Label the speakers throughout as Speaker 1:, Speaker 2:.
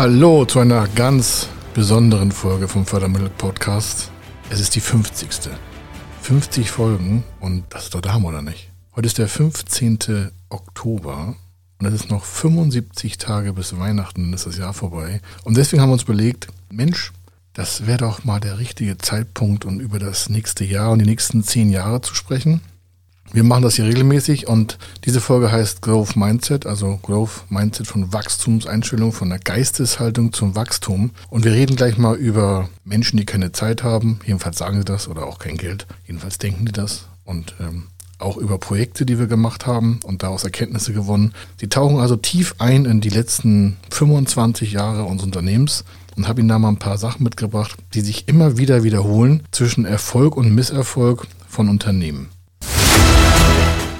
Speaker 1: Hallo zu einer ganz besonderen Folge vom Fördermittel-Podcast. Es ist die 50. 50 Folgen und das ist doch da, oder nicht? Heute ist der 15. Oktober und es ist noch 75 Tage bis Weihnachten, ist das Jahr vorbei. Und deswegen haben wir uns überlegt, Mensch, das wäre doch mal der richtige Zeitpunkt, um über das nächste Jahr und die nächsten zehn Jahre zu sprechen. Wir machen das hier regelmäßig und diese Folge heißt Growth Mindset, also Growth Mindset von Wachstumseinstellung, von der Geisteshaltung zum Wachstum. Und wir reden gleich mal über Menschen, die keine Zeit haben, jedenfalls sagen sie das, oder auch kein Geld, jedenfalls denken die das. Und ähm, auch über Projekte, die wir gemacht haben und daraus Erkenntnisse gewonnen. Sie tauchen also tief ein in die letzten 25 Jahre unseres Unternehmens und habe Ihnen da mal ein paar Sachen mitgebracht, die sich immer wieder wiederholen zwischen Erfolg und Misserfolg von Unternehmen.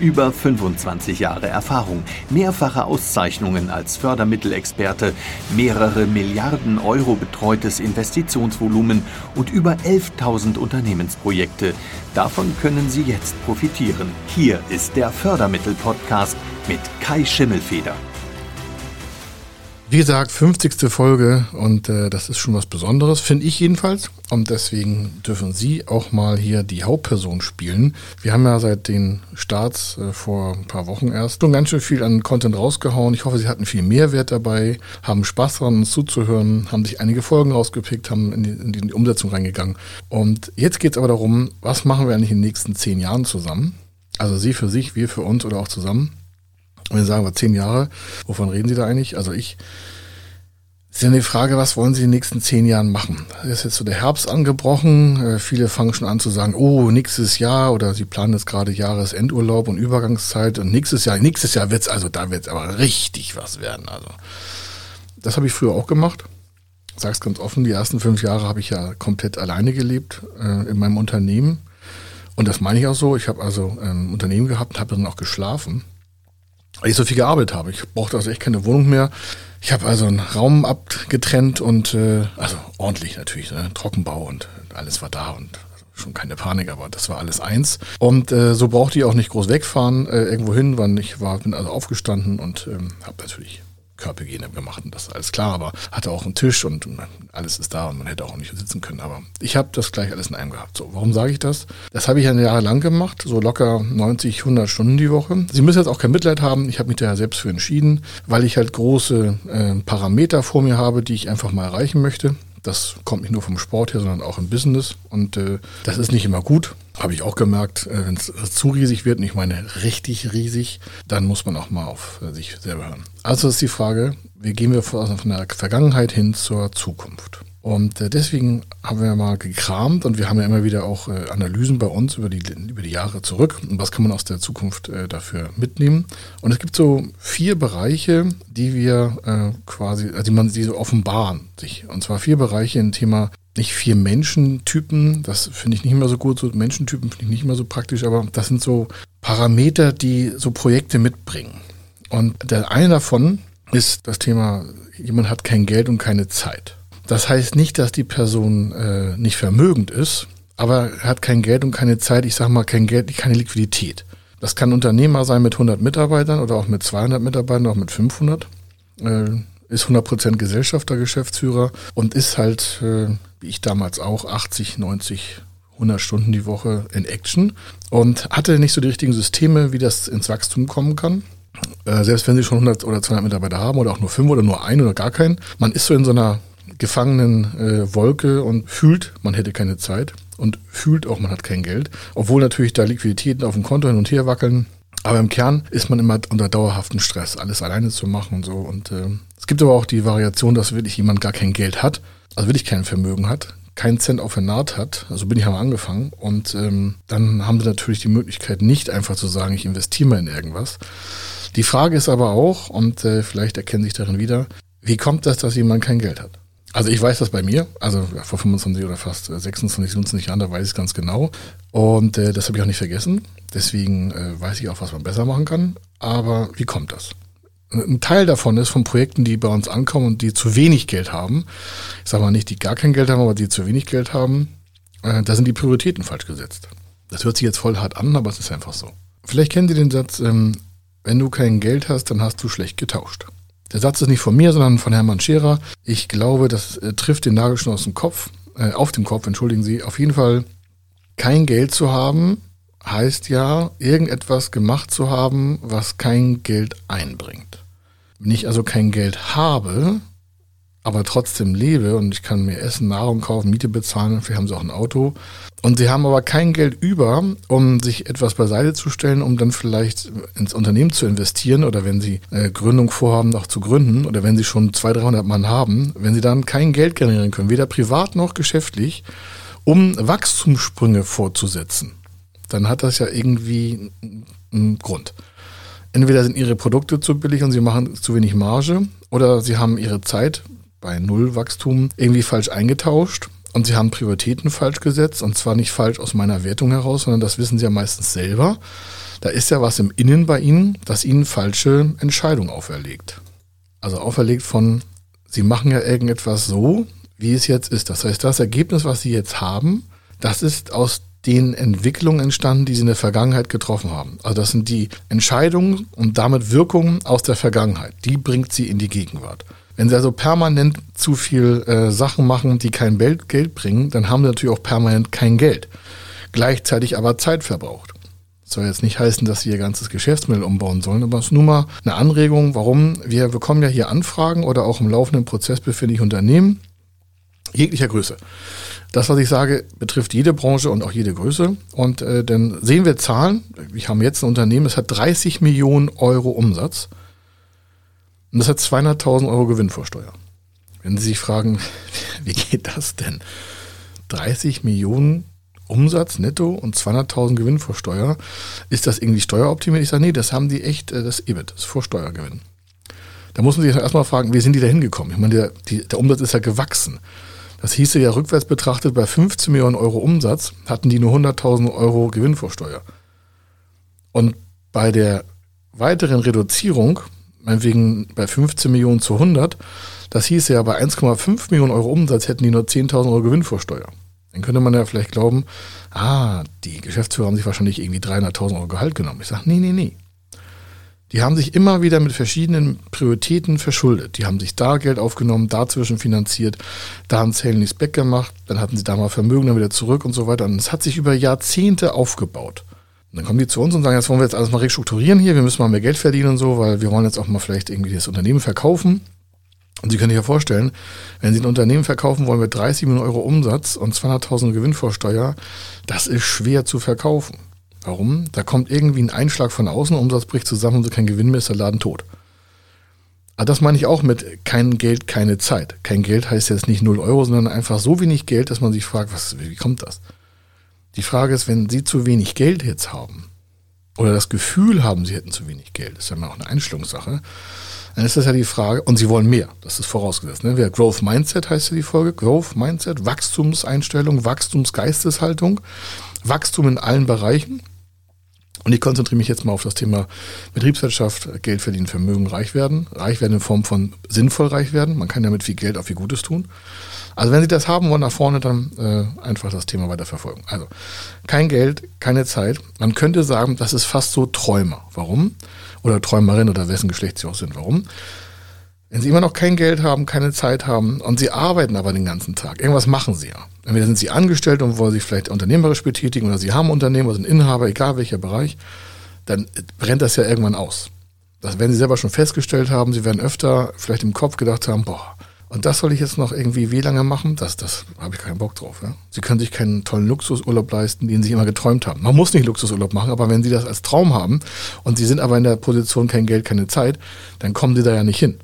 Speaker 2: Über 25 Jahre Erfahrung, mehrfache Auszeichnungen als Fördermittelexperte, mehrere Milliarden Euro betreutes Investitionsvolumen und über 11.000 Unternehmensprojekte. Davon können Sie jetzt profitieren. Hier ist der Fördermittel-Podcast mit Kai Schimmelfeder.
Speaker 1: Wie gesagt, 50. Folge und äh, das ist schon was Besonderes, finde ich jedenfalls. Und deswegen dürfen Sie auch mal hier die Hauptperson spielen. Wir haben ja seit den Starts äh, vor ein paar Wochen erst schon ganz schön viel an Content rausgehauen. Ich hoffe, Sie hatten viel Mehrwert dabei, haben Spaß daran, uns zuzuhören, haben sich einige Folgen rausgepickt, haben in die, in die Umsetzung reingegangen. Und jetzt geht es aber darum, was machen wir eigentlich in den nächsten zehn Jahren zusammen? Also Sie für sich, wir für uns oder auch zusammen. Und wir sagen wir zehn Jahre, wovon reden Sie da eigentlich? Also ich, ist ja die Frage, was wollen Sie in den nächsten zehn Jahren machen? Da ist jetzt so der Herbst angebrochen. Äh, viele fangen schon an zu sagen, oh, nächstes Jahr oder sie planen jetzt gerade Jahresendurlaub und Übergangszeit und nächstes Jahr, nächstes Jahr wird's also, da wird's aber richtig was werden. Also das habe ich früher auch gemacht. Sag's ganz offen, die ersten fünf Jahre habe ich ja komplett alleine gelebt äh, in meinem Unternehmen. Und das meine ich auch so. Ich habe also ein Unternehmen gehabt und habe dann auch geschlafen weil ich so viel gearbeitet habe. Ich brauchte also echt keine Wohnung mehr. Ich habe also einen Raum abgetrennt und äh, also ordentlich natürlich, ne? Trockenbau und alles war da und schon keine Panik, aber das war alles eins. Und äh, so brauchte ich auch nicht groß wegfahren äh, irgendwo hin, wann ich war, bin also aufgestanden und ähm, habe natürlich Körperhygiene gemacht und das alles klar, aber hatte auch einen Tisch und alles ist da und man hätte auch nicht sitzen können. Aber ich habe das gleich alles in einem gehabt. So, warum sage ich das? Das habe ich ein Jahr lang gemacht, so locker 90, 100 Stunden die Woche. Sie müssen jetzt auch kein Mitleid haben. Ich habe mich da selbst für entschieden, weil ich halt große äh, Parameter vor mir habe, die ich einfach mal erreichen möchte. Das kommt nicht nur vom Sport her, sondern auch im Business. Und äh, das ist nicht immer gut. Habe ich auch gemerkt, äh, wenn es zu riesig wird, und ich meine richtig riesig, dann muss man auch mal auf äh, sich selber hören. Also ist die Frage, wie gehen wir von der Vergangenheit hin zur Zukunft? Und äh, deswegen haben wir mal gekramt und wir haben ja immer wieder auch äh, Analysen bei uns über die, über die Jahre zurück und was kann man aus der Zukunft äh, dafür mitnehmen. Und es gibt so vier Bereiche, die wir quasi, also die man sie so offenbaren sich. Und zwar vier Bereiche im Thema nicht vier Menschentypen, das finde ich nicht mehr so gut, so Menschentypen finde ich nicht mehr so praktisch, aber das sind so Parameter, die so Projekte mitbringen. Und der eine davon ist das Thema, jemand hat kein Geld und keine Zeit. Das heißt nicht, dass die Person äh, nicht vermögend ist, aber er hat kein Geld und keine Zeit, ich sage mal kein Geld, keine Liquidität. Das kann Unternehmer sein mit 100 Mitarbeitern oder auch mit 200 Mitarbeitern, auch mit 500. Äh, ist 100% Gesellschafter, Geschäftsführer und ist halt, äh, wie ich damals auch, 80, 90, 100 Stunden die Woche in Action und hatte nicht so die richtigen Systeme, wie das ins Wachstum kommen kann. Äh, selbst wenn sie schon 100 oder 200 Mitarbeiter haben oder auch nur 5 oder nur ein oder gar keinen. Man ist so in so einer gefangenen äh, Wolke und fühlt, man hätte keine Zeit und fühlt auch, man hat kein Geld. Obwohl natürlich da Liquiditäten auf dem Konto hin und her wackeln. Aber im Kern ist man immer unter dauerhaftem Stress, alles alleine zu machen und so. Und äh, es gibt aber auch die Variation, dass wirklich jemand gar kein Geld hat, also wirklich kein Vermögen hat, keinen Cent auf der Naht hat. Also bin ich einmal angefangen. Und ähm, dann haben sie natürlich die Möglichkeit, nicht einfach zu sagen, ich investiere mal in irgendwas. Die Frage ist aber auch, und äh, vielleicht erkennen sich darin wieder, wie kommt das, dass jemand kein Geld hat? Also ich weiß das bei mir, also vor 25 oder fast 26, 27 Jahren, da weiß ich es ganz genau. Und äh, das habe ich auch nicht vergessen. Deswegen äh, weiß ich auch, was man besser machen kann. Aber wie kommt das? Ein Teil davon ist von Projekten, die bei uns ankommen und die zu wenig Geld haben. Ich sage mal nicht, die gar kein Geld haben, aber die zu wenig Geld haben. Äh, da sind die Prioritäten falsch gesetzt. Das hört sich jetzt voll hart an, aber es ist einfach so. Vielleicht kennen Sie den Satz, ähm, wenn du kein Geld hast, dann hast du schlecht getauscht. Der Satz ist nicht von mir, sondern von Hermann Scherer. Ich glaube, das äh, trifft den Nagel schon aus dem Kopf, äh, auf dem Kopf, entschuldigen Sie. Auf jeden Fall, kein Geld zu haben, heißt ja, irgendetwas gemacht zu haben, was kein Geld einbringt. Wenn ich also kein Geld habe, aber trotzdem lebe und ich kann mir Essen, Nahrung kaufen, Miete bezahlen, vielleicht haben sie auch ein Auto. Und sie haben aber kein Geld über, um sich etwas beiseite zu stellen, um dann vielleicht ins Unternehmen zu investieren oder wenn sie äh, Gründung vorhaben, noch zu gründen oder wenn sie schon 200, 300 Mann haben, wenn sie dann kein Geld generieren können, weder privat noch geschäftlich, um Wachstumssprünge vorzusetzen, dann hat das ja irgendwie einen Grund. Entweder sind ihre Produkte zu billig und sie machen zu wenig Marge oder sie haben ihre Zeit bei Nullwachstum irgendwie falsch eingetauscht und sie haben Prioritäten falsch gesetzt und zwar nicht falsch aus meiner Wertung heraus, sondern das wissen sie ja meistens selber. Da ist ja was im Innen bei ihnen, das ihnen falsche Entscheidungen auferlegt. Also auferlegt von, sie machen ja irgendetwas so, wie es jetzt ist. Das heißt, das Ergebnis, was sie jetzt haben, das ist aus den Entwicklungen entstanden, die sie in der Vergangenheit getroffen haben. Also das sind die Entscheidungen und damit Wirkungen aus der Vergangenheit. Die bringt sie in die Gegenwart. Wenn sie also permanent zu viel äh, Sachen machen, die kein Geld bringen, dann haben sie natürlich auch permanent kein Geld. Gleichzeitig aber Zeit verbraucht. Das soll jetzt nicht heißen, dass sie ihr ganzes Geschäftsmodell umbauen sollen, aber es ist nur mal eine Anregung, warum wir bekommen ja hier Anfragen oder auch im laufenden Prozess befinde ich Unternehmen jeglicher Größe. Das, was ich sage, betrifft jede Branche und auch jede Größe. Und äh, dann sehen wir Zahlen. Wir haben jetzt ein Unternehmen, das hat 30 Millionen Euro Umsatz und das hat 200.000 Euro Gewinn vor Steuer. Wenn Sie sich fragen, wie geht das denn? 30 Millionen Umsatz netto und 200.000 Gewinn vor Steuer. Ist das irgendwie steueroptimiert? Ich sage, nee, das haben die echt, äh, das EBIT, das Vorsteuergewinn. Da muss man sich erstmal fragen, wie sind die da hingekommen? Ich meine, der, die, der Umsatz ist ja gewachsen. Das hieße ja rückwärts betrachtet, bei 15 Millionen Euro Umsatz hatten die nur 100.000 Euro Gewinn vor Steuer. Und bei der weiteren Reduzierung meinetwegen bei 15 Millionen zu 100, das hieß ja, bei 1,5 Millionen Euro Umsatz hätten die nur 10.000 Euro Gewinn vor Steuer. Dann könnte man ja vielleicht glauben, ah, die Geschäftsführer haben sich wahrscheinlich irgendwie 300.000 Euro Gehalt genommen. Ich sage, nee, nee, nee. Die haben sich immer wieder mit verschiedenen Prioritäten verschuldet. Die haben sich da Geld aufgenommen, dazwischen finanziert, da haben Zellen nichts Back gemacht, dann hatten sie da mal Vermögen, dann wieder zurück und so weiter. Und es hat sich über Jahrzehnte aufgebaut. Und dann kommen die zu uns und sagen, jetzt wollen wir jetzt alles mal restrukturieren hier, wir müssen mal mehr Geld verdienen und so, weil wir wollen jetzt auch mal vielleicht irgendwie das Unternehmen verkaufen. Und Sie können sich ja vorstellen, wenn Sie ein Unternehmen verkaufen wollen mit 30 Millionen Euro Umsatz und 200.000 Gewinn vor Steuer, das ist schwer zu verkaufen. Warum? Da kommt irgendwie ein Einschlag von außen, Umsatz bricht zusammen und so kein Gewinn mehr, ist der Laden tot. Aber das meine ich auch mit kein Geld, keine Zeit. Kein Geld heißt jetzt nicht 0 Euro, sondern einfach so wenig Geld, dass man sich fragt, was, wie kommt das? Die Frage ist, wenn Sie zu wenig Geld jetzt haben oder das Gefühl haben, Sie hätten zu wenig Geld, ist ja immer auch eine Einstellungssache, dann ist das ja die Frage, und Sie wollen mehr, das ist vorausgesetzt. Ne? Growth Mindset heißt ja die Folge, Growth Mindset, Wachstumseinstellung, Wachstumsgeisteshaltung, Wachstum in allen Bereichen. Und ich konzentriere mich jetzt mal auf das Thema Betriebswirtschaft, Geld verdienen, Vermögen, reich werden. Reich werden in Form von sinnvoll reich werden. Man kann ja mit viel Geld auch viel Gutes tun. Also wenn Sie das haben wollen nach vorne, dann äh, einfach das Thema weiter verfolgen. Also kein Geld, keine Zeit. Man könnte sagen, das ist fast so Träumer. Warum? Oder Träumerin oder wessen Geschlecht sie auch sind. Warum? Wenn Sie immer noch kein Geld haben, keine Zeit haben und Sie arbeiten aber den ganzen Tag, irgendwas machen Sie ja. Entweder sind Sie angestellt und wollen sich vielleicht unternehmerisch betätigen oder Sie haben Unternehmen oder sind Inhaber, egal welcher Bereich, dann brennt das ja irgendwann aus. Das werden Sie selber schon festgestellt haben. Sie werden öfter vielleicht im Kopf gedacht haben, boah, und das soll ich jetzt noch irgendwie wie lange machen? Das, das habe ich keinen Bock drauf. Ja? Sie können sich keinen tollen Luxusurlaub leisten, den Sie immer geträumt haben. Man muss nicht Luxusurlaub machen, aber wenn Sie das als Traum haben und Sie sind aber in der Position kein Geld, keine Zeit, dann kommen Sie da ja nicht hin.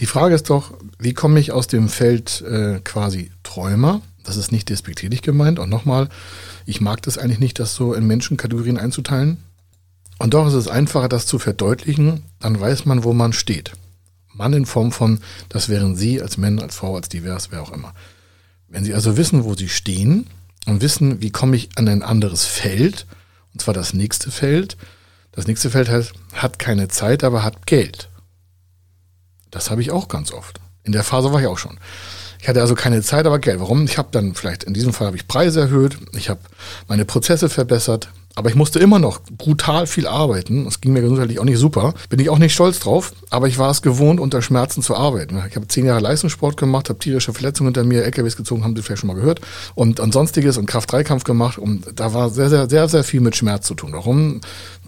Speaker 1: Die Frage ist doch, wie komme ich aus dem Feld äh, quasi Träumer? Das ist nicht despektierlich gemeint. Und nochmal, ich mag das eigentlich nicht, das so in Menschenkategorien einzuteilen. Und doch ist es einfacher, das zu verdeutlichen, dann weiß man, wo man steht. Mann in Form von, das wären Sie als Mann, als Frau, als divers, wer auch immer. Wenn Sie also wissen, wo Sie stehen und wissen, wie komme ich an ein anderes Feld, und zwar das nächste Feld, das nächste Feld heißt, hat keine Zeit, aber hat Geld. Das habe ich auch ganz oft. In der Phase war ich auch schon. Ich hatte also keine Zeit, aber Geld. Warum? Ich habe dann vielleicht, in diesem Fall habe ich Preise erhöht, ich habe meine Prozesse verbessert, aber ich musste immer noch brutal viel arbeiten. Es ging mir gesundheitlich auch nicht super. Bin ich auch nicht stolz drauf, aber ich war es gewohnt, unter Schmerzen zu arbeiten. Ich habe zehn Jahre Leistungssport gemacht, habe tierische Verletzungen hinter mir, LKWs gezogen, haben Sie vielleicht schon mal gehört. Und, und sonstiges und Kraft-3-Kampf gemacht. Und da war sehr, sehr, sehr, sehr viel mit Schmerz zu tun. Warum?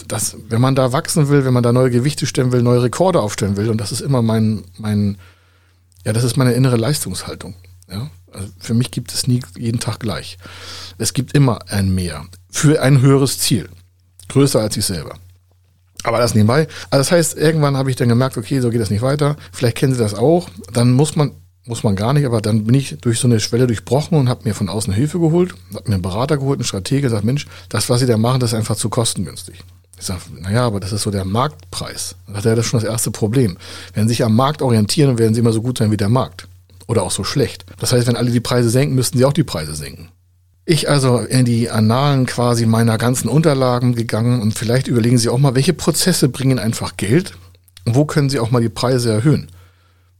Speaker 1: Das, wenn man da wachsen will, wenn man da neue Gewichte stellen will, neue Rekorde aufstellen will, und das ist immer mein, mein, ja, das ist meine innere Leistungshaltung. Ja? Also für mich gibt es nie jeden Tag gleich. Es gibt immer ein Mehr für ein höheres Ziel. Größer als ich selber. Aber das nebenbei. Also das heißt, irgendwann habe ich dann gemerkt, okay, so geht das nicht weiter. Vielleicht kennen Sie das auch. Dann muss man, muss man gar nicht, aber dann bin ich durch so eine Schwelle durchbrochen und habe mir von außen Hilfe geholt, habe mir einen Berater geholt, einen Stratege, gesagt, Mensch, das, was Sie da machen, das ist einfach zu kostengünstig. Ich sage, naja, aber das ist so der Marktpreis. Da hat er das schon das erste Problem. Wenn Sie sich am Markt orientieren, werden Sie immer so gut sein wie der Markt. Oder auch so schlecht. Das heißt, wenn alle die Preise senken, müssten Sie auch die Preise senken. Ich also in die Annalen quasi meiner ganzen Unterlagen gegangen und vielleicht überlegen Sie auch mal, welche Prozesse bringen einfach Geld und wo können Sie auch mal die Preise erhöhen.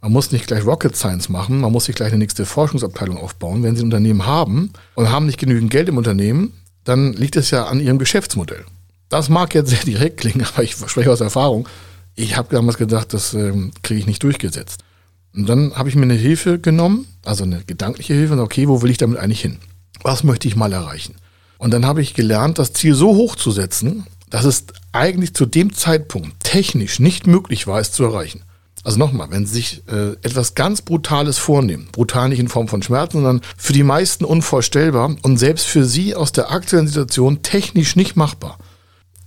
Speaker 1: Man muss nicht gleich Rocket Science machen, man muss sich gleich eine nächste Forschungsabteilung aufbauen. Wenn Sie ein Unternehmen haben und haben nicht genügend Geld im Unternehmen, dann liegt es ja an Ihrem Geschäftsmodell. Das mag jetzt sehr direkt klingen, aber ich spreche aus Erfahrung. Ich habe damals gedacht, das ähm, kriege ich nicht durchgesetzt. Und dann habe ich mir eine Hilfe genommen, also eine gedankliche Hilfe, und okay, wo will ich damit eigentlich hin? Was möchte ich mal erreichen? Und dann habe ich gelernt, das Ziel so hoch zu setzen, dass es eigentlich zu dem Zeitpunkt technisch nicht möglich war, es zu erreichen. Also nochmal, wenn Sie sich äh, etwas ganz Brutales vornehmen, brutal nicht in Form von Schmerzen, sondern für die meisten unvorstellbar und selbst für Sie aus der aktuellen Situation technisch nicht machbar,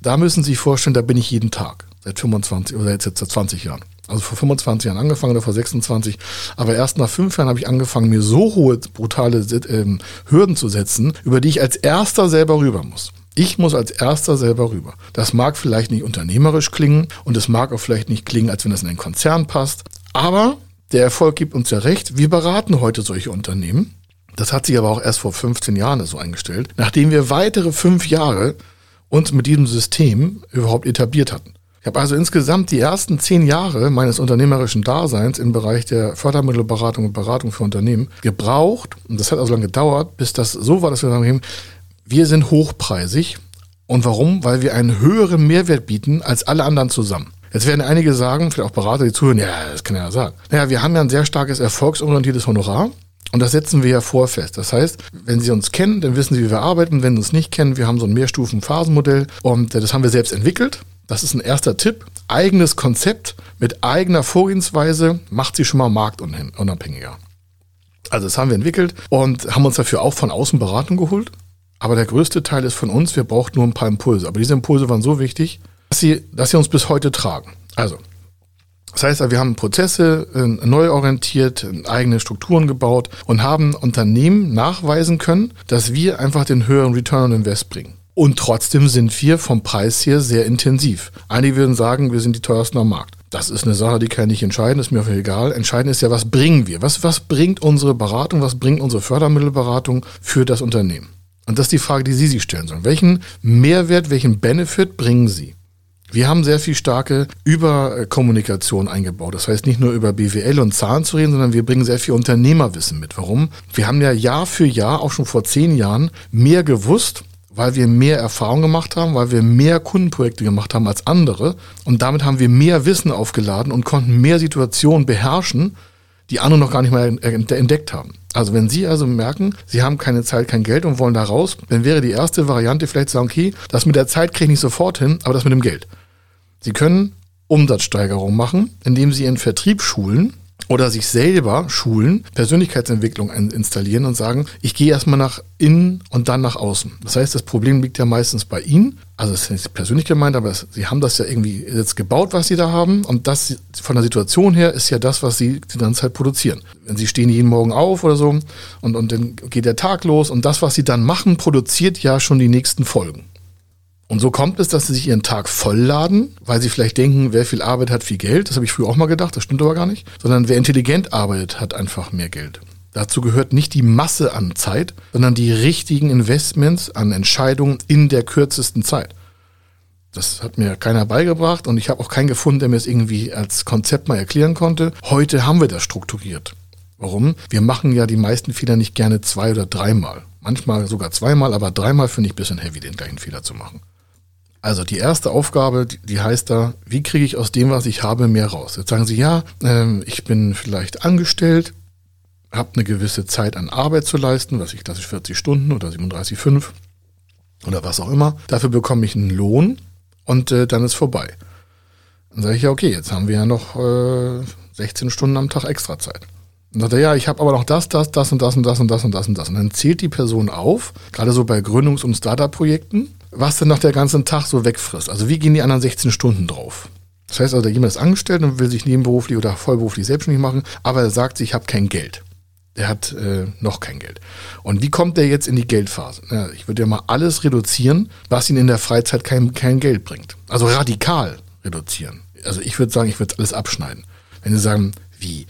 Speaker 1: da müssen Sie sich vorstellen, da bin ich jeden Tag, seit 25 oder jetzt, seit 20 Jahren also vor 25 Jahren angefangen oder vor 26. Aber erst nach fünf Jahren habe ich angefangen, mir so hohe, brutale ähm, Hürden zu setzen, über die ich als erster selber rüber muss. Ich muss als erster selber rüber. Das mag vielleicht nicht unternehmerisch klingen und es mag auch vielleicht nicht klingen, als wenn das in einen Konzern passt. Aber der Erfolg gibt uns ja recht. Wir beraten heute solche Unternehmen. Das hat sich aber auch erst vor 15 Jahren so eingestellt, nachdem wir weitere fünf Jahre uns mit diesem System überhaupt etabliert hatten. Ich habe also insgesamt die ersten zehn Jahre meines unternehmerischen Daseins im Bereich der Fördermittelberatung und Beratung für Unternehmen gebraucht. Und das hat also lange gedauert, bis das so war, dass wir sagen, wir sind hochpreisig. Und warum? Weil wir einen höheren Mehrwert bieten als alle anderen zusammen. Jetzt werden einige sagen, vielleicht auch Berater, die zuhören, ja, das kann ja sagen. Naja, wir haben ja ein sehr starkes erfolgsorientiertes Honorar. Und das setzen wir ja vorfest. Das heißt, wenn Sie uns kennen, dann wissen Sie, wie wir arbeiten. Wenn Sie uns nicht kennen, wir haben so ein Mehrstufen-Phasenmodell und das haben wir selbst entwickelt. Das ist ein erster Tipp. Eigenes Konzept mit eigener Vorgehensweise macht sie schon mal marktunabhängiger. Also das haben wir entwickelt und haben uns dafür auch von außen Beratung geholt. Aber der größte Teil ist von uns. Wir brauchten nur ein paar Impulse. Aber diese Impulse waren so wichtig, dass sie, dass sie uns bis heute tragen. Also, das heißt, wir haben Prozesse äh, neu orientiert, eigene Strukturen gebaut und haben Unternehmen nachweisen können, dass wir einfach den höheren Return on Invest bringen. Und trotzdem sind wir vom Preis her sehr intensiv. Einige würden sagen, wir sind die teuersten am Markt. Das ist eine Sache, die kann ich entscheiden, ist mir auch egal. Entscheidend ist ja, was bringen wir? Was, was bringt unsere Beratung, was bringt unsere Fördermittelberatung für das Unternehmen? Und das ist die Frage, die Sie sich stellen sollen. Welchen Mehrwert, welchen Benefit bringen Sie? Wir haben sehr viel starke Überkommunikation eingebaut. Das heißt, nicht nur über BWL und Zahlen zu reden, sondern wir bringen sehr viel Unternehmerwissen mit. Warum? Wir haben ja Jahr für Jahr, auch schon vor zehn Jahren, mehr gewusst weil wir mehr Erfahrung gemacht haben, weil wir mehr Kundenprojekte gemacht haben als andere. Und damit haben wir mehr Wissen aufgeladen und konnten mehr Situationen beherrschen, die andere noch gar nicht mal entdeckt haben. Also wenn Sie also merken, Sie haben keine Zeit, kein Geld und wollen da raus, dann wäre die erste Variante vielleicht zu sagen, okay, das mit der Zeit kriege ich nicht sofort hin, aber das mit dem Geld. Sie können Umsatzsteigerung machen, indem Sie Ihren Vertrieb schulen, oder sich selber schulen, Persönlichkeitsentwicklung installieren und sagen, ich gehe erstmal nach innen und dann nach außen. Das heißt, das Problem liegt ja meistens bei Ihnen. Also es ist nicht persönlich gemeint, aber Sie haben das ja irgendwie jetzt gebaut, was Sie da haben. Und das von der Situation her ist ja das, was Sie die ganze Zeit produzieren. Wenn Sie stehen jeden Morgen auf oder so und, und dann geht der Tag los und das, was Sie dann machen, produziert ja schon die nächsten Folgen. Und so kommt es, dass sie sich ihren Tag vollladen, weil sie vielleicht denken, wer viel Arbeit hat, viel Geld. Das habe ich früher auch mal gedacht, das stimmt aber gar nicht. Sondern wer intelligent arbeitet, hat einfach mehr Geld. Dazu gehört nicht die Masse an Zeit, sondern die richtigen Investments an Entscheidungen in der kürzesten Zeit. Das hat mir keiner beigebracht und ich habe auch keinen gefunden, der mir es irgendwie als Konzept mal erklären konnte. Heute haben wir das strukturiert. Warum? Wir machen ja die meisten Fehler nicht gerne zwei oder dreimal. Manchmal sogar zweimal, aber dreimal finde ich ein bisschen heavy, den gleichen Fehler zu machen. Also die erste Aufgabe, die heißt da, wie kriege ich aus dem, was ich habe, mehr raus? Jetzt sagen Sie, ja, äh, ich bin vielleicht angestellt, habe eine gewisse Zeit an Arbeit zu leisten, was ich klassisch 40 Stunden oder 37,5 oder was auch immer. Dafür bekomme ich einen Lohn und äh, dann ist vorbei. Dann sage ich ja, okay, jetzt haben wir ja noch äh, 16 Stunden am Tag extra Zeit. Und sagt er, ja, ich habe aber noch das, das, das und das und das und das und das und das. Und dann zählt die Person auf, gerade so bei Gründungs- und Startup-Projekten, was denn noch der ganze Tag so wegfrisst. Also wie gehen die anderen 16 Stunden drauf? Das heißt also, jemand ist angestellt und will sich nebenberuflich oder vollberuflich selbstständig machen, aber er sagt, ich habe kein Geld. Der hat äh, noch kein Geld. Und wie kommt der jetzt in die Geldphase? Ja, ich würde ja mal alles reduzieren, was ihn in der Freizeit kein, kein Geld bringt. Also radikal reduzieren. Also ich würde sagen, ich würde alles abschneiden. Wenn Sie sagen, wie?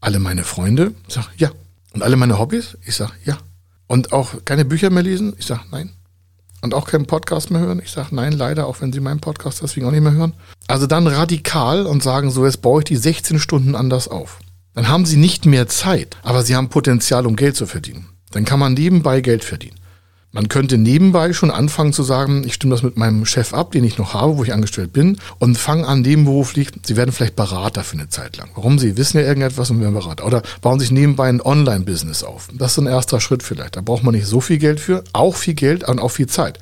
Speaker 1: Alle meine Freunde? Ich sage, ja. Und alle meine Hobbys? Ich sage, ja. Und auch keine Bücher mehr lesen? Ich sage, nein und auch keinen Podcast mehr hören? Ich sage nein, leider, auch wenn Sie meinen Podcast deswegen auch nicht mehr hören. Also dann radikal und sagen so, jetzt baue ich die 16 Stunden anders auf. Dann haben Sie nicht mehr Zeit, aber Sie haben Potenzial, um Geld zu verdienen. Dann kann man nebenbei Geld verdienen. Man könnte nebenbei schon anfangen zu sagen, ich stimme das mit meinem Chef ab, den ich noch habe, wo ich angestellt bin, und fange an nebenberuflich, Sie werden vielleicht Berater für eine Zeit lang. Warum? Sie wissen ja irgendetwas und werden Berater. Oder bauen sich nebenbei ein Online-Business auf. Das ist ein erster Schritt vielleicht. Da braucht man nicht so viel Geld für, auch viel Geld und auch viel Zeit.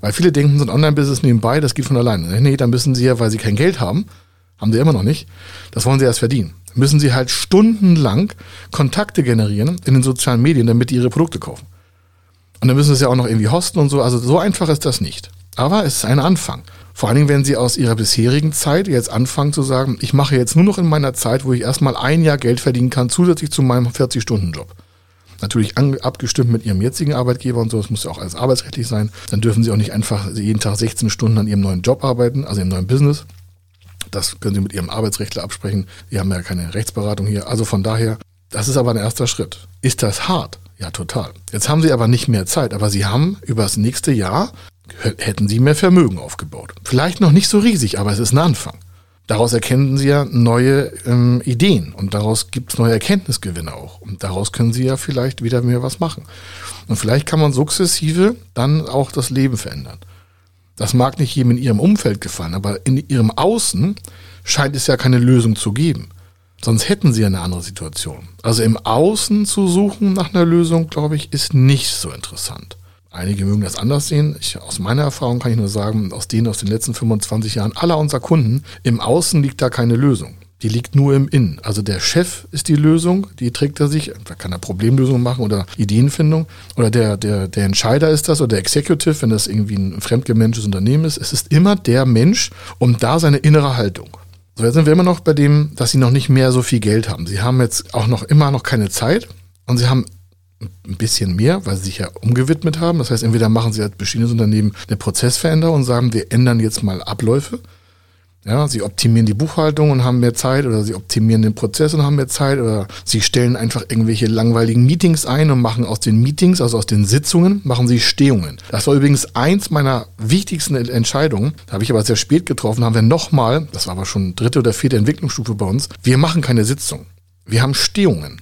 Speaker 1: Weil viele denken, so ein Online-Business nebenbei, das geht von alleine. Nee, dann müssen Sie ja, weil Sie kein Geld haben, haben Sie immer noch nicht, das wollen Sie erst verdienen. Müssen Sie halt stundenlang Kontakte generieren in den sozialen Medien, damit die Ihre Produkte kaufen. Und dann müssen sie es ja auch noch irgendwie hosten und so. Also so einfach ist das nicht. Aber es ist ein Anfang. Vor allen Dingen, wenn Sie aus Ihrer bisherigen Zeit jetzt anfangen zu sagen, ich mache jetzt nur noch in meiner Zeit, wo ich erstmal ein Jahr Geld verdienen kann, zusätzlich zu meinem 40-Stunden-Job. Natürlich abgestimmt mit Ihrem jetzigen Arbeitgeber und so, das muss ja auch alles arbeitsrechtlich sein. Dann dürfen Sie auch nicht einfach jeden Tag 16 Stunden an Ihrem neuen Job arbeiten, also Ihrem neuen Business. Das können Sie mit Ihrem Arbeitsrechtler absprechen. Wir haben ja keine Rechtsberatung hier. Also von daher, das ist aber ein erster Schritt. Ist das hart? Ja, total. Jetzt haben sie aber nicht mehr Zeit, aber sie haben über das nächste Jahr, hätten sie mehr Vermögen aufgebaut. Vielleicht noch nicht so riesig, aber es ist ein Anfang. Daraus erkennen sie ja neue ähm, Ideen und daraus gibt es neue Erkenntnisgewinne auch. Und daraus können sie ja vielleicht wieder mehr was machen. Und vielleicht kann man sukzessive dann auch das Leben verändern. Das mag nicht jedem in ihrem Umfeld gefallen, aber in ihrem Außen scheint es ja keine Lösung zu geben. Sonst hätten sie eine andere Situation. Also im Außen zu suchen nach einer Lösung, glaube ich, ist nicht so interessant. Einige mögen das anders sehen. Ich, aus meiner Erfahrung kann ich nur sagen, aus denen aus den letzten 25 Jahren aller unserer Kunden, im Außen liegt da keine Lösung. Die liegt nur im Innen. Also der Chef ist die Lösung, die trägt er sich, da kann er Problemlösungen machen oder Ideenfindung. Oder der, der, der Entscheider ist das oder der Executive, wenn das irgendwie ein fremdgemanagtes Unternehmen ist. Es ist immer der Mensch und da seine innere Haltung. So, jetzt sind wir immer noch bei dem, dass sie noch nicht mehr so viel Geld haben. Sie haben jetzt auch noch immer noch keine Zeit und sie haben ein bisschen mehr, weil sie sich ja umgewidmet haben. Das heißt, entweder machen sie als bestehendes Unternehmen eine Prozessveränderung und sagen, wir ändern jetzt mal Abläufe ja, sie optimieren die Buchhaltung und haben mehr Zeit oder sie optimieren den Prozess und haben mehr Zeit oder sie stellen einfach irgendwelche langweiligen Meetings ein und machen aus den Meetings, also aus den Sitzungen, machen sie Stehungen. Das war übrigens eins meiner wichtigsten Entscheidungen. Da habe ich aber sehr spät getroffen, haben wir nochmal, das war aber schon dritte oder vierte Entwicklungsstufe bei uns, wir machen keine Sitzung. Wir haben Stehungen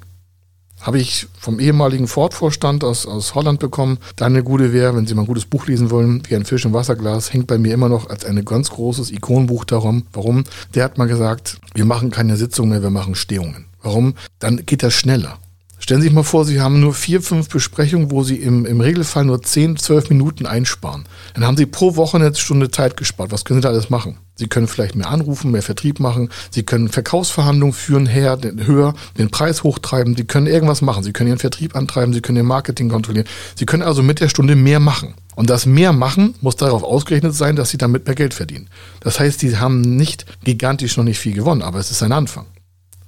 Speaker 1: habe ich vom ehemaligen Ford-Vorstand aus, aus Holland bekommen. Deine gute wäre, wenn Sie mal ein gutes Buch lesen wollen, wie ein Fisch im Wasserglas, hängt bei mir immer noch als ein ganz großes Ikonenbuch darum. Warum? Der hat mal gesagt, wir machen keine Sitzung mehr, wir machen Stehungen. Warum? Dann geht das schneller. Stellen Sie sich mal vor, Sie haben nur vier, fünf Besprechungen, wo Sie im, im Regelfall nur zehn, zwölf Minuten einsparen. Dann haben Sie pro Woche eine Stunde Zeit gespart. Was können Sie da alles machen? Sie können vielleicht mehr anrufen, mehr Vertrieb machen. Sie können Verkaufsverhandlungen führen, her, den, höher, den Preis hochtreiben. Sie können irgendwas machen. Sie können Ihren Vertrieb antreiben. Sie können Ihr Marketing kontrollieren. Sie können also mit der Stunde mehr machen. Und das mehr machen muss darauf ausgerechnet sein, dass Sie damit mehr Geld verdienen. Das heißt, Sie haben nicht gigantisch noch nicht viel gewonnen, aber es ist ein Anfang.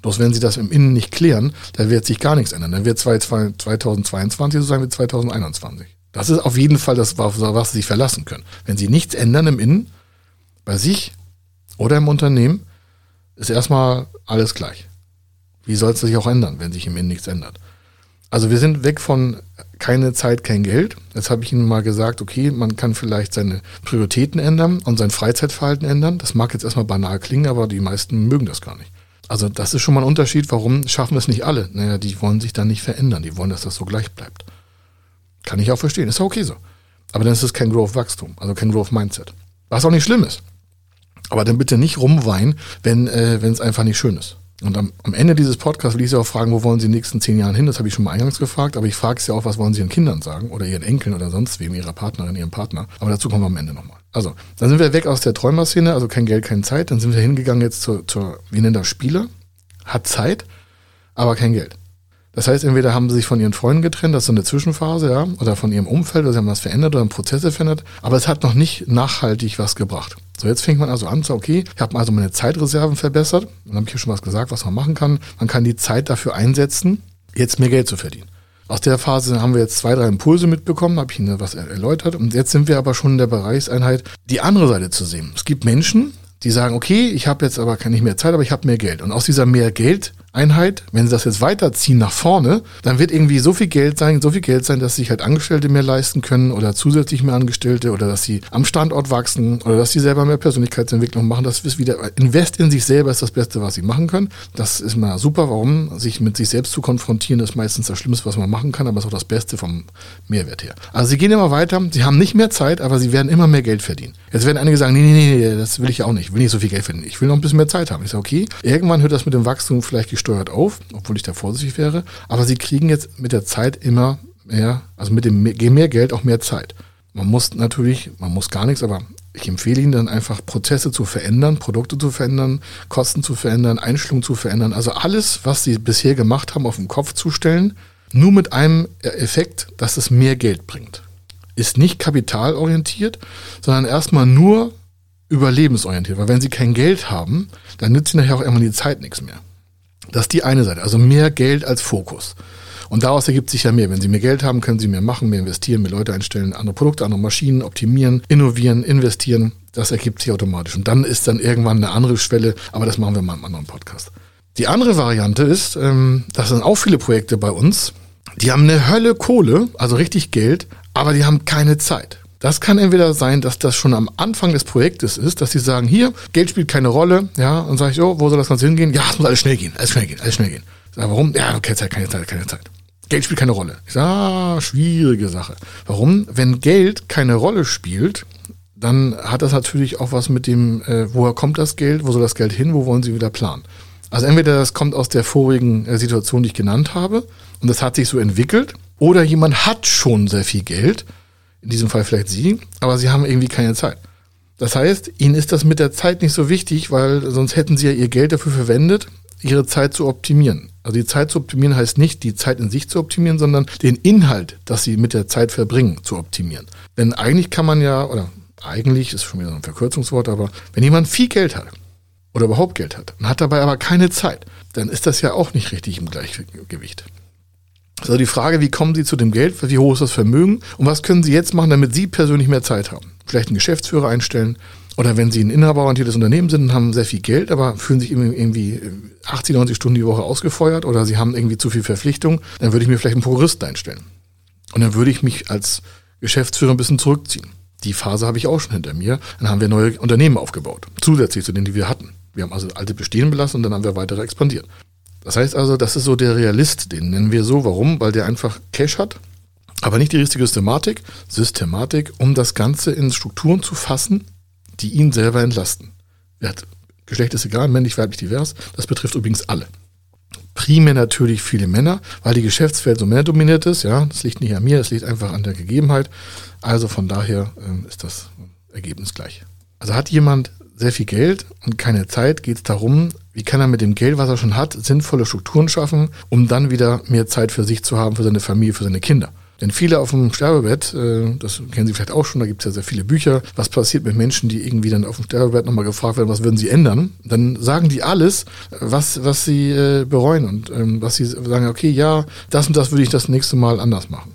Speaker 1: Bloß wenn sie das im Innen nicht klären, dann wird sich gar nichts ändern. Dann wird 2022 so sein wie 2021. Das ist auf jeden Fall das, auf was sie sich verlassen können. Wenn sie nichts ändern im Innen, bei sich oder im Unternehmen, ist erstmal alles gleich. Wie soll es sich auch ändern, wenn sich im Innen nichts ändert? Also wir sind weg von keine Zeit, kein Geld. Jetzt habe ich Ihnen mal gesagt, okay, man kann vielleicht seine Prioritäten ändern und sein Freizeitverhalten ändern. Das mag jetzt erstmal banal klingen, aber die meisten mögen das gar nicht. Also das ist schon mal ein Unterschied. Warum schaffen es nicht alle? Naja, die wollen sich dann nicht verändern. Die wollen, dass das so gleich bleibt. Kann ich auch verstehen. Ist auch okay so. Aber dann ist es kein Growth-Wachstum, also kein Growth-Mindset. Was auch nicht schlimm ist. Aber dann bitte nicht rumweinen, wenn äh, es einfach nicht schön ist. Und am, am Ende dieses Podcasts will ich Sie auch fragen, wo wollen Sie in den nächsten zehn Jahren hin? Das habe ich schon mal eingangs gefragt, aber ich frage Sie auch, was wollen Sie Ihren Kindern sagen oder Ihren Enkeln oder sonst wem, Ihrer Partnerin, Ihrem Partner. Aber dazu kommen wir am Ende nochmal. Also, dann sind wir weg aus der Träumerszene, also kein Geld, keine Zeit. Dann sind wir hingegangen jetzt zur, zur wie nennt das, Spieler, hat Zeit, aber kein Geld. Das heißt, entweder haben sie sich von ihren Freunden getrennt, das ist so eine Zwischenphase, ja, oder von ihrem Umfeld, oder sie haben was verändert oder Prozesse verändert, aber es hat noch nicht nachhaltig was gebracht. So, jetzt fängt man also an, so, okay, ich habe also meine Zeitreserven verbessert, dann habe ich hier schon was gesagt, was man machen kann. Man kann die Zeit dafür einsetzen, jetzt mehr Geld zu verdienen. Aus der Phase haben wir jetzt zwei, drei Impulse mitbekommen, habe ich Ihnen was erläutert. Und jetzt sind wir aber schon in der Bereichseinheit, die andere Seite zu sehen. Es gibt Menschen, die sagen, okay, ich habe jetzt aber nicht mehr Zeit, aber ich habe mehr Geld. Und aus dieser mehr Geld Einheit, wenn sie das jetzt weiterziehen nach vorne, dann wird irgendwie so viel Geld sein, so viel Geld sein, dass sich halt Angestellte mehr leisten können oder zusätzlich mehr Angestellte oder dass sie am Standort wachsen oder dass sie selber mehr Persönlichkeitsentwicklung machen. Das ist wieder, Invest in sich selber ist das Beste, was sie machen können. Das ist mal super. Warum? Sich mit sich selbst zu konfrontieren, ist meistens das Schlimmste, was man machen kann, aber ist auch das Beste vom Mehrwert her. Also sie gehen immer weiter, sie haben nicht mehr Zeit, aber sie werden immer mehr Geld verdienen. Jetzt werden einige sagen, nee, nee, nee, das will ich auch nicht. Ich will nicht so viel Geld verdienen. Ich will noch ein bisschen mehr Zeit haben. Ich sage, okay, irgendwann hört das mit dem Wachstum vielleicht gesteuert auf, obwohl ich da vorsichtig wäre. Aber sie kriegen jetzt mit der Zeit immer mehr, also mit dem mehr Geld auch mehr Zeit. Man muss natürlich, man muss gar nichts, aber ich empfehle Ihnen dann einfach Prozesse zu verändern, Produkte zu verändern, Kosten zu verändern, Einstellungen zu verändern. Also alles, was Sie bisher gemacht haben, auf den Kopf zu stellen, nur mit einem Effekt, dass es mehr Geld bringt ist nicht kapitalorientiert, sondern erstmal nur überlebensorientiert. Weil wenn sie kein Geld haben, dann nützt ihnen nachher auch irgendwann die Zeit nichts mehr. Das ist die eine Seite, also mehr Geld als Fokus. Und daraus ergibt sich ja mehr. Wenn Sie mehr Geld haben, können Sie mehr machen, mehr investieren, mehr Leute einstellen, andere Produkte, andere Maschinen optimieren, innovieren, investieren. Das ergibt sich automatisch. Und dann ist dann irgendwann eine andere Schwelle, aber das machen wir mal im anderen Podcast. Die andere Variante ist, ähm, das sind auch viele Projekte bei uns, die haben eine Hölle Kohle, also richtig Geld, aber die haben keine Zeit. Das kann entweder sein, dass das schon am Anfang des Projektes ist, dass sie sagen, hier, Geld spielt keine Rolle, ja, und sage ich, oh, wo soll das Ganze hingehen? Ja, es muss alles schnell gehen, alles schnell gehen, alles schnell gehen. Sag, warum? Ja, keine Zeit, keine Zeit, keine Zeit. Geld spielt keine Rolle. Ich sage, ah, schwierige Sache. Warum? Wenn Geld keine Rolle spielt, dann hat das natürlich auch was mit dem, äh, woher kommt das Geld, wo soll das Geld hin, wo wollen Sie wieder planen. Also entweder das kommt aus der vorigen äh, Situation, die ich genannt habe, und das hat sich so entwickelt, oder jemand hat schon sehr viel Geld, in diesem Fall vielleicht Sie, aber Sie haben irgendwie keine Zeit. Das heißt, Ihnen ist das mit der Zeit nicht so wichtig, weil sonst hätten Sie ja Ihr Geld dafür verwendet, Ihre Zeit zu optimieren. Also die Zeit zu optimieren heißt nicht, die Zeit in sich zu optimieren, sondern den Inhalt, das Sie mit der Zeit verbringen, zu optimieren. Denn eigentlich kann man ja, oder eigentlich ist schon wieder so ein Verkürzungswort, aber wenn jemand viel Geld hat oder überhaupt Geld hat und hat dabei aber keine Zeit, dann ist das ja auch nicht richtig im Gleichgewicht. Also die Frage, wie kommen Sie zu dem Geld, wie hoch ist das Vermögen und was können Sie jetzt machen, damit Sie persönlich mehr Zeit haben? Vielleicht einen Geschäftsführer einstellen oder wenn Sie ein inhaberorientiertes Unternehmen sind und haben sehr viel Geld, aber fühlen sich irgendwie 80, 90 Stunden die Woche ausgefeuert oder Sie haben irgendwie zu viel Verpflichtung, dann würde ich mir vielleicht einen Prokuristen einstellen. Und dann würde ich mich als Geschäftsführer ein bisschen zurückziehen. Die Phase habe ich auch schon hinter mir. Dann haben wir neue Unternehmen aufgebaut, zusätzlich zu denen, die wir hatten. Wir haben also alte bestehen belassen und dann haben wir weitere expandiert. Das heißt also, das ist so der Realist, den nennen wir so. Warum? Weil der einfach Cash hat, aber nicht die richtige Systematik, Systematik, um das Ganze in Strukturen zu fassen, die ihn selber entlasten. Er hat, Geschlecht ist egal, männlich, weiblich, divers. Das betrifft übrigens alle. Primär natürlich viele Männer, weil die Geschäftswelt so männerdominiert ist. Ja, das liegt nicht an mir, das liegt einfach an der Gegebenheit. Also von daher ähm, ist das Ergebnis gleich. Also hat jemand sehr viel Geld und keine Zeit, geht es darum, wie kann er mit dem Geld, was er schon hat, sinnvolle Strukturen schaffen, um dann wieder mehr Zeit für sich zu haben, für seine Familie, für seine Kinder. Denn viele auf dem Sterbebett, äh, das kennen Sie vielleicht auch schon, da gibt es ja sehr viele Bücher, was passiert mit Menschen, die irgendwie dann auf dem Sterbebett nochmal gefragt werden, was würden sie ändern? Dann sagen die alles, was, was sie äh, bereuen und ähm, was sie sagen, okay, ja, das und das würde ich das nächste Mal anders machen.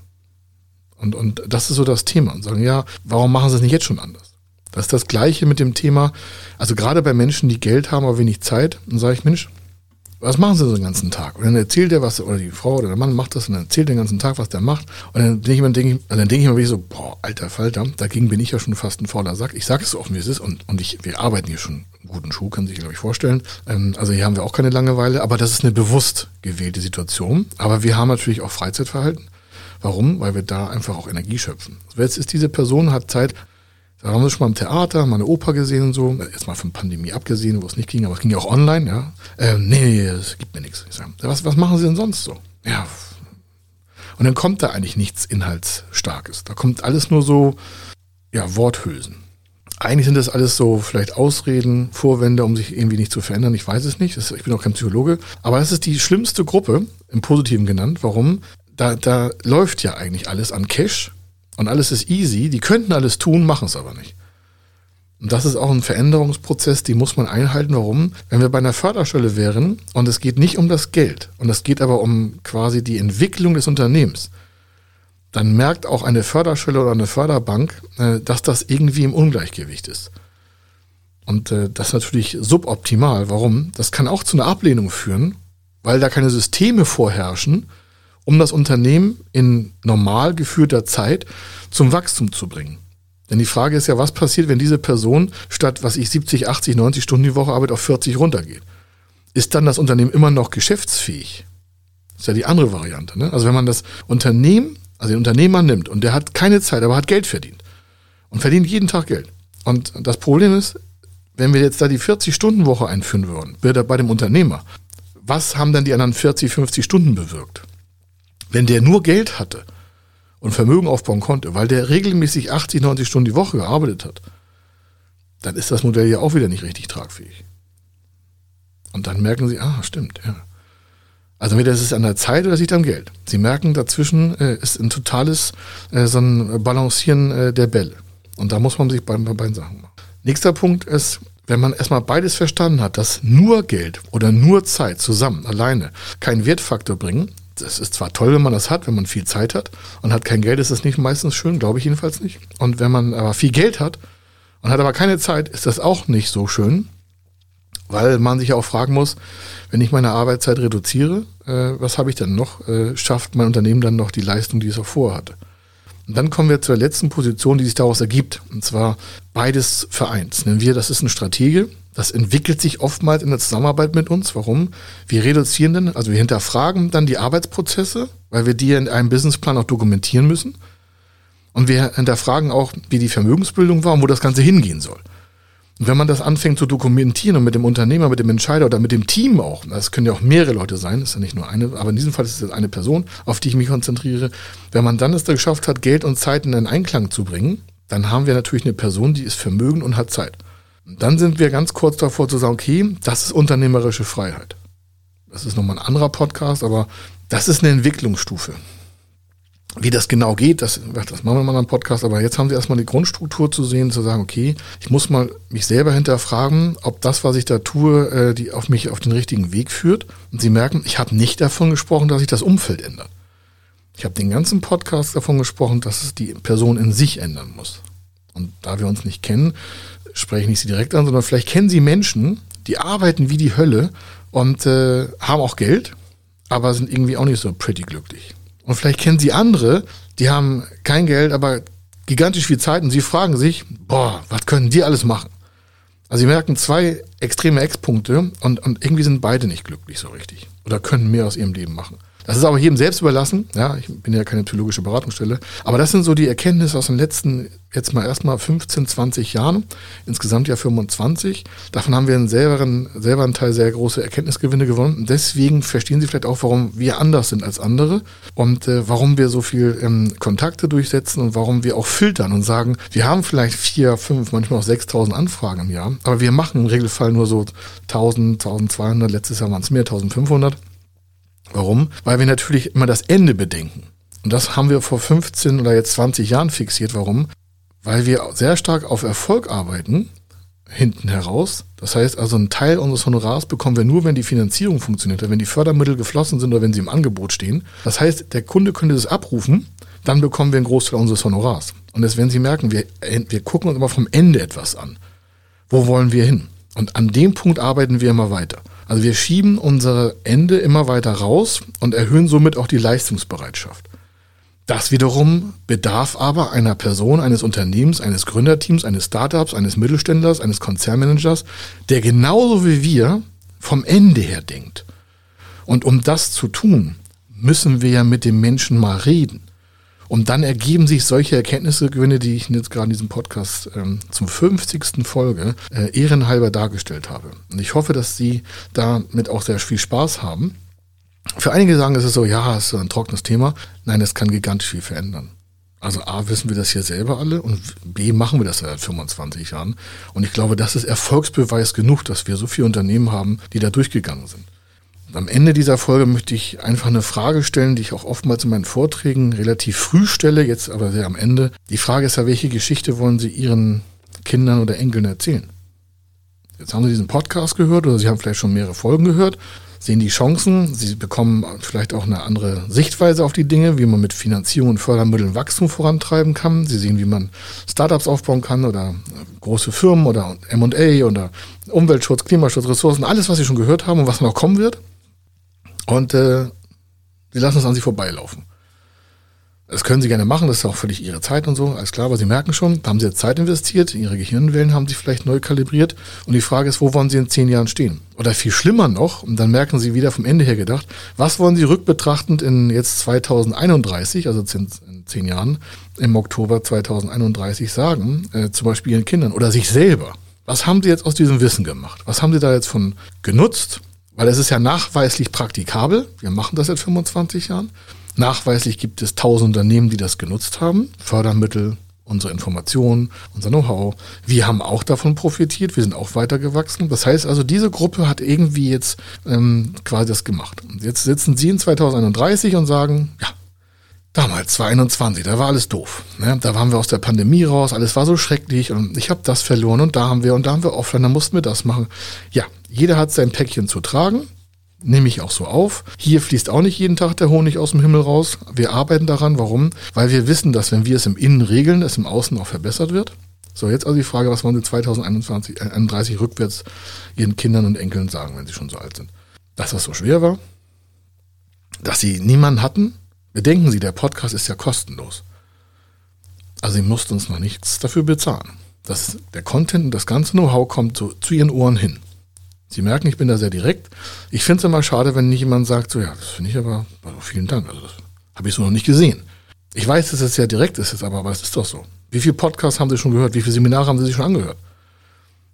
Speaker 1: Und, und das ist so das Thema. Und sagen, ja, warum machen sie es nicht jetzt schon anders? Das ist das Gleiche mit dem Thema, also gerade bei Menschen, die Geld haben, aber wenig Zeit, dann sage ich, Mensch, was machen sie so den ganzen Tag? Und dann erzählt er was, oder die Frau oder der Mann macht das und dann erzählt den ganzen Tag, was der macht. Und dann denke ich mir, denke ich, dann denke ich mir so, boah, alter Falter, dagegen bin ich ja schon fast ein fauler Sack. Ich sage es so offen, wie es ist. Und, und ich, wir arbeiten hier schon einen guten Schuh, kann sich, glaube ich, vorstellen. Ähm, also hier haben wir auch keine Langeweile, aber das ist eine bewusst gewählte Situation. Aber wir haben natürlich auch Freizeitverhalten. Warum? Weil wir da einfach auch Energie schöpfen. Jetzt ist diese Person, hat Zeit, da haben wir schon mal im Theater, mal eine Oper gesehen und so. Jetzt mal von Pandemie abgesehen, wo es nicht ging, aber es ging ja auch online, ja. Ähm, nee, das gibt mir nichts. Ich sag, was, was machen Sie denn sonst so? Ja. Und dann kommt da eigentlich nichts Inhaltsstarkes. Da kommt alles nur so, ja, Worthülsen. Eigentlich sind das alles so vielleicht Ausreden, Vorwände, um sich irgendwie nicht zu verändern. Ich weiß es nicht. Das, ich bin auch kein Psychologe. Aber das ist die schlimmste Gruppe, im Positiven genannt. Warum? Da, da läuft ja eigentlich alles an Cash und alles ist easy, die könnten alles tun, machen es aber nicht. Und das ist auch ein Veränderungsprozess, die muss man einhalten. Warum? Wenn wir bei einer Förderstelle wären und es geht nicht um das Geld und es geht aber um quasi die Entwicklung des Unternehmens, dann merkt auch eine Förderstelle oder eine Förderbank, äh, dass das irgendwie im Ungleichgewicht ist. Und äh, das ist natürlich suboptimal. Warum? Das kann auch zu einer Ablehnung führen, weil da keine Systeme vorherrschen, um das Unternehmen in normal geführter Zeit zum Wachstum zu bringen. Denn die Frage ist ja, was passiert, wenn diese Person statt, was ich 70, 80, 90 Stunden die Woche Arbeit auf 40 runtergeht? Ist dann das Unternehmen immer noch geschäftsfähig? Ist ja die andere Variante. Ne? Also wenn man das Unternehmen, also den Unternehmer nimmt und der hat keine Zeit, aber hat Geld verdient und verdient jeden Tag Geld. Und das Problem ist, wenn wir jetzt da die 40-Stunden-Woche einführen würden, bei dem Unternehmer, was haben dann die anderen 40, 50 Stunden bewirkt? Wenn der nur Geld hatte und Vermögen aufbauen konnte, weil der regelmäßig 80, 90 Stunden die Woche gearbeitet hat, dann ist das Modell ja auch wieder nicht richtig tragfähig. Und dann merken sie, ah, stimmt, ja. Also entweder ist es an der Zeit oder es liegt am Geld. Sie merken, dazwischen äh, ist ein totales äh, so ein Balancieren äh, der Bälle. Und da muss man sich bei, bei beiden Sachen machen. Nächster Punkt ist, wenn man erstmal beides verstanden hat, dass nur Geld oder nur Zeit zusammen, alleine, keinen Wertfaktor bringen, es ist zwar toll, wenn man das hat, wenn man viel Zeit hat und hat kein Geld, ist das nicht meistens schön, glaube ich jedenfalls nicht. Und wenn man aber viel Geld hat und hat aber keine Zeit, ist das auch nicht so schön, weil man sich auch fragen muss, wenn ich meine Arbeitszeit reduziere, äh, was habe ich dann noch? Äh, schafft mein Unternehmen dann noch die Leistung, die es auch vorher hatte? Und dann kommen wir zur letzten Position, die sich daraus ergibt, und zwar beides vereint. Nennen wir, das ist ein Stratege, das entwickelt sich oftmals in der Zusammenarbeit mit uns. Warum? Wir reduzieren dann, also wir hinterfragen dann die Arbeitsprozesse, weil wir die in einem Businessplan auch dokumentieren müssen. Und wir hinterfragen auch, wie die Vermögensbildung war und wo das Ganze hingehen soll. Und wenn man das anfängt zu dokumentieren und mit dem Unternehmer, mit dem Entscheider oder mit dem Team auch, das können ja auch mehrere Leute sein, ist ja nicht nur eine, aber in diesem Fall ist es eine Person, auf die ich mich konzentriere. Wenn man dann es da geschafft hat, Geld und Zeit in einen Einklang zu bringen, dann haben wir natürlich eine Person, die ist Vermögen und hat Zeit. Dann sind wir ganz kurz davor zu sagen, okay, das ist unternehmerische Freiheit. Das ist nochmal ein anderer Podcast, aber das ist eine Entwicklungsstufe. Wie das genau geht, das, das machen wir mal einem Podcast, aber jetzt haben Sie erstmal die Grundstruktur zu sehen, zu sagen, okay, ich muss mal mich selber hinterfragen, ob das, was ich da tue, äh, die auf mich auf den richtigen Weg führt. Und Sie merken, ich habe nicht davon gesprochen, dass sich das Umfeld ändert. Ich habe den ganzen Podcast davon gesprochen, dass es die Person in sich ändern muss. Und da wir uns nicht kennen, spreche ich nicht sie direkt an, sondern vielleicht kennen sie Menschen, die arbeiten wie die Hölle und äh, haben auch Geld, aber sind irgendwie auch nicht so pretty glücklich. Und vielleicht kennen sie andere, die haben kein Geld, aber gigantisch viel Zeit und sie fragen sich, boah, was können die alles machen? Also sie merken zwei extreme Eckpunkte und, und irgendwie sind beide nicht glücklich so richtig oder können mehr aus ihrem Leben machen. Das ist aber jedem selbst überlassen. Ja, ich bin ja keine psychologische Beratungsstelle. Aber das sind so die Erkenntnisse aus den letzten, jetzt mal erstmal 15, 20 Jahren. Insgesamt ja 25. Davon haben wir einen selber, selber einen Teil sehr große Erkenntnisgewinne gewonnen. Und deswegen verstehen Sie vielleicht auch, warum wir anders sind als andere und äh, warum wir so viel ähm, Kontakte durchsetzen und warum wir auch filtern und sagen, wir haben vielleicht vier, fünf, manchmal auch 6000 Anfragen im Jahr, aber wir machen im Regelfall nur so 1000, 1200, letztes Jahr waren es mehr, 1500. Warum? Weil wir natürlich immer das Ende bedenken. Und das haben wir vor 15 oder jetzt 20 Jahren fixiert. Warum? Weil wir sehr stark auf Erfolg arbeiten, hinten heraus. Das heißt also, einen Teil unseres Honorars bekommen wir nur, wenn die Finanzierung funktioniert, wenn die Fördermittel geflossen sind oder wenn sie im Angebot stehen. Das heißt, der Kunde könnte es abrufen, dann bekommen wir einen Großteil unseres Honorars. Und das werden Sie merken, wir, wir gucken uns immer vom Ende etwas an. Wo wollen wir hin? Und an dem Punkt arbeiten wir immer weiter. Also wir schieben unser Ende immer weiter raus und erhöhen somit auch die Leistungsbereitschaft. Das wiederum bedarf aber einer Person, eines Unternehmens, eines Gründerteams, eines Startups, eines Mittelständlers, eines Konzernmanagers, der genauso wie wir vom Ende her denkt. Und um das zu tun, müssen wir ja mit dem Menschen mal reden. Und dann ergeben sich solche Erkenntnisse, Gewinne, die ich jetzt gerade in diesem Podcast ähm, zum 50. Folge äh, ehrenhalber dargestellt habe. Und ich hoffe, dass Sie damit auch sehr viel Spaß haben. Für einige sagen, es ist so, ja, es ist ein trockenes Thema. Nein, es kann gigantisch viel verändern. Also A, wissen wir das hier selber alle und B, machen wir das seit 25 Jahren. Und ich glaube, das ist Erfolgsbeweis genug, dass wir so viele Unternehmen haben, die da durchgegangen sind. Am Ende dieser Folge möchte ich einfach eine Frage stellen, die ich auch oftmals in meinen Vorträgen relativ früh stelle, jetzt aber sehr am Ende. Die Frage ist ja, welche Geschichte wollen Sie Ihren Kindern oder Enkeln erzählen? Jetzt haben Sie diesen Podcast gehört oder Sie haben vielleicht schon mehrere Folgen gehört, sehen die Chancen, Sie bekommen vielleicht auch eine andere Sichtweise auf die Dinge, wie man mit Finanzierung und Fördermitteln Wachstum vorantreiben kann. Sie sehen, wie man Startups aufbauen kann oder große Firmen oder M&A oder Umweltschutz, Klimaschutz, Ressourcen, alles, was Sie schon gehört haben und was noch kommen wird. Und äh, sie lassen es an sie vorbeilaufen. Das können sie gerne machen, das ist auch völlig ihre Zeit und so, alles klar, aber sie merken schon, da haben sie jetzt Zeit investiert, ihre Gehirnwellen haben sie vielleicht neu kalibriert und die Frage ist, wo wollen sie in zehn Jahren stehen? Oder viel schlimmer noch, und dann merken sie wieder vom Ende her gedacht, was wollen sie rückbetrachtend in jetzt 2031, also in zehn Jahren, im Oktober 2031 sagen, äh, zum Beispiel ihren Kindern oder sich selber? Was haben sie jetzt aus diesem Wissen gemacht? Was haben sie da jetzt von genutzt? Weil es ist ja nachweislich praktikabel. Wir machen das seit 25 Jahren. Nachweislich gibt es tausend Unternehmen, die das genutzt haben. Fördermittel, unsere Informationen, unser Know-how. Wir haben auch davon profitiert. Wir sind auch weitergewachsen. Das heißt also, diese Gruppe hat irgendwie jetzt ähm, quasi das gemacht. Und jetzt sitzen Sie in 2031 und sagen, ja, Damals, 2021, da war alles doof. Ne? Da waren wir aus der Pandemie raus, alles war so schrecklich und ich habe das verloren und da haben wir und da haben wir offline, da mussten wir das machen. Ja, jeder hat sein Päckchen zu tragen, nehme ich auch so auf. Hier fließt auch nicht jeden Tag der Honig aus dem Himmel raus. Wir arbeiten daran. Warum? Weil wir wissen, dass wenn wir es im Innen regeln, es im Außen auch verbessert wird. So, jetzt also die Frage, was wollen Sie 2021, äh, 31 rückwärts Ihren Kindern und Enkeln sagen, wenn sie schon so alt sind? Dass das so schwer war, dass sie niemanden hatten, Bedenken Sie, der Podcast ist ja kostenlos. Also Sie mussten uns noch nichts dafür bezahlen. Das, der Content und das ganze Know-how kommt so zu Ihren Ohren hin. Sie merken, ich bin da sehr direkt. Ich finde es immer schade, wenn nicht jemand sagt, so ja, das finde ich aber, also vielen Dank. Also das habe ich so noch nicht gesehen. Ich weiß, dass es sehr direkt ist, aber, aber es ist doch so. Wie viele Podcasts haben Sie schon gehört? Wie viele Seminare haben Sie sich schon angehört?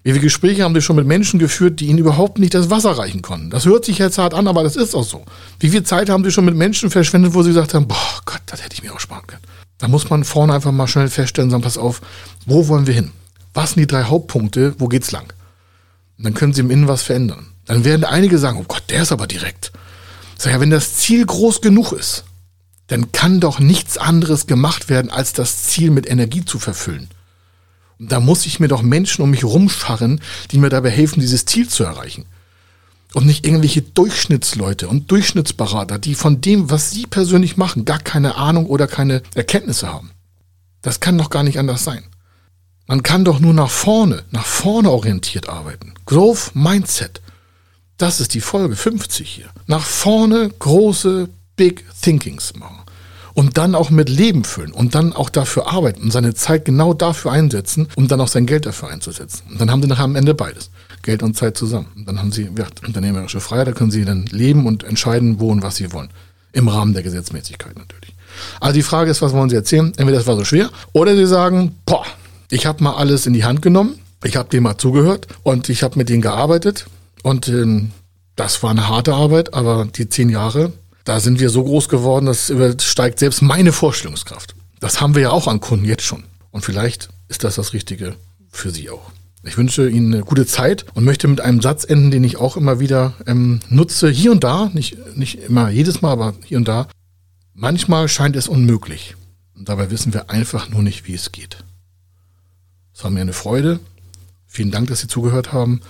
Speaker 1: Wie viele Gespräche haben Sie schon mit Menschen geführt, die Ihnen überhaupt nicht das Wasser reichen konnten? Das hört sich jetzt hart an, aber das ist auch so. Wie viel Zeit haben Sie schon mit Menschen verschwendet, wo Sie gesagt haben, boah Gott, das hätte ich mir auch sparen können. Da muss man vorne einfach mal schnell feststellen, sagen, pass auf, wo wollen wir hin? Was sind die drei Hauptpunkte? Wo geht's lang? Und dann können Sie im Innen was verändern. Dann werden einige sagen, oh Gott, der ist aber direkt. Sag ja, wenn das Ziel groß genug ist, dann kann doch nichts anderes gemacht werden, als das Ziel mit Energie zu verfüllen. Da muss ich mir doch Menschen um mich rumscharren, die mir dabei helfen, dieses Ziel zu erreichen. Und nicht irgendwelche Durchschnittsleute und Durchschnittsberater, die von dem, was sie persönlich machen, gar keine Ahnung oder keine Erkenntnisse haben. Das kann doch gar nicht anders sein. Man kann doch nur nach vorne, nach vorne orientiert arbeiten. Growth Mindset. Das ist die Folge 50 hier. Nach vorne große Big Thinkings machen und dann auch mit Leben füllen und dann auch dafür arbeiten und seine Zeit genau dafür einsetzen, um dann auch sein Geld dafür einzusetzen. Und dann haben sie nachher am Ende beides. Geld und Zeit zusammen. Und dann haben sie ja, unternehmerische Freiheit, da können sie dann leben und entscheiden, wo und was sie wollen. Im Rahmen der Gesetzmäßigkeit natürlich. Also die Frage ist, was wollen Sie erzählen? Entweder das war so schwer oder Sie sagen, boah, ich habe mal alles in die Hand genommen, ich habe dem mal zugehört und ich habe mit denen gearbeitet und ähm, das war eine harte Arbeit, aber die zehn Jahre da sind wir so groß geworden, das übersteigt selbst meine Vorstellungskraft. Das haben wir ja auch an Kunden jetzt schon. Und vielleicht ist das das Richtige für Sie auch. Ich wünsche Ihnen eine gute Zeit und möchte mit einem Satz enden, den ich auch immer wieder ähm, nutze, hier und da, nicht, nicht immer jedes Mal, aber hier und da. Manchmal scheint es unmöglich. Und dabei wissen wir einfach nur nicht, wie es geht. Es war mir eine Freude. Vielen Dank, dass Sie zugehört haben.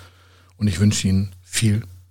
Speaker 1: Und ich wünsche Ihnen viel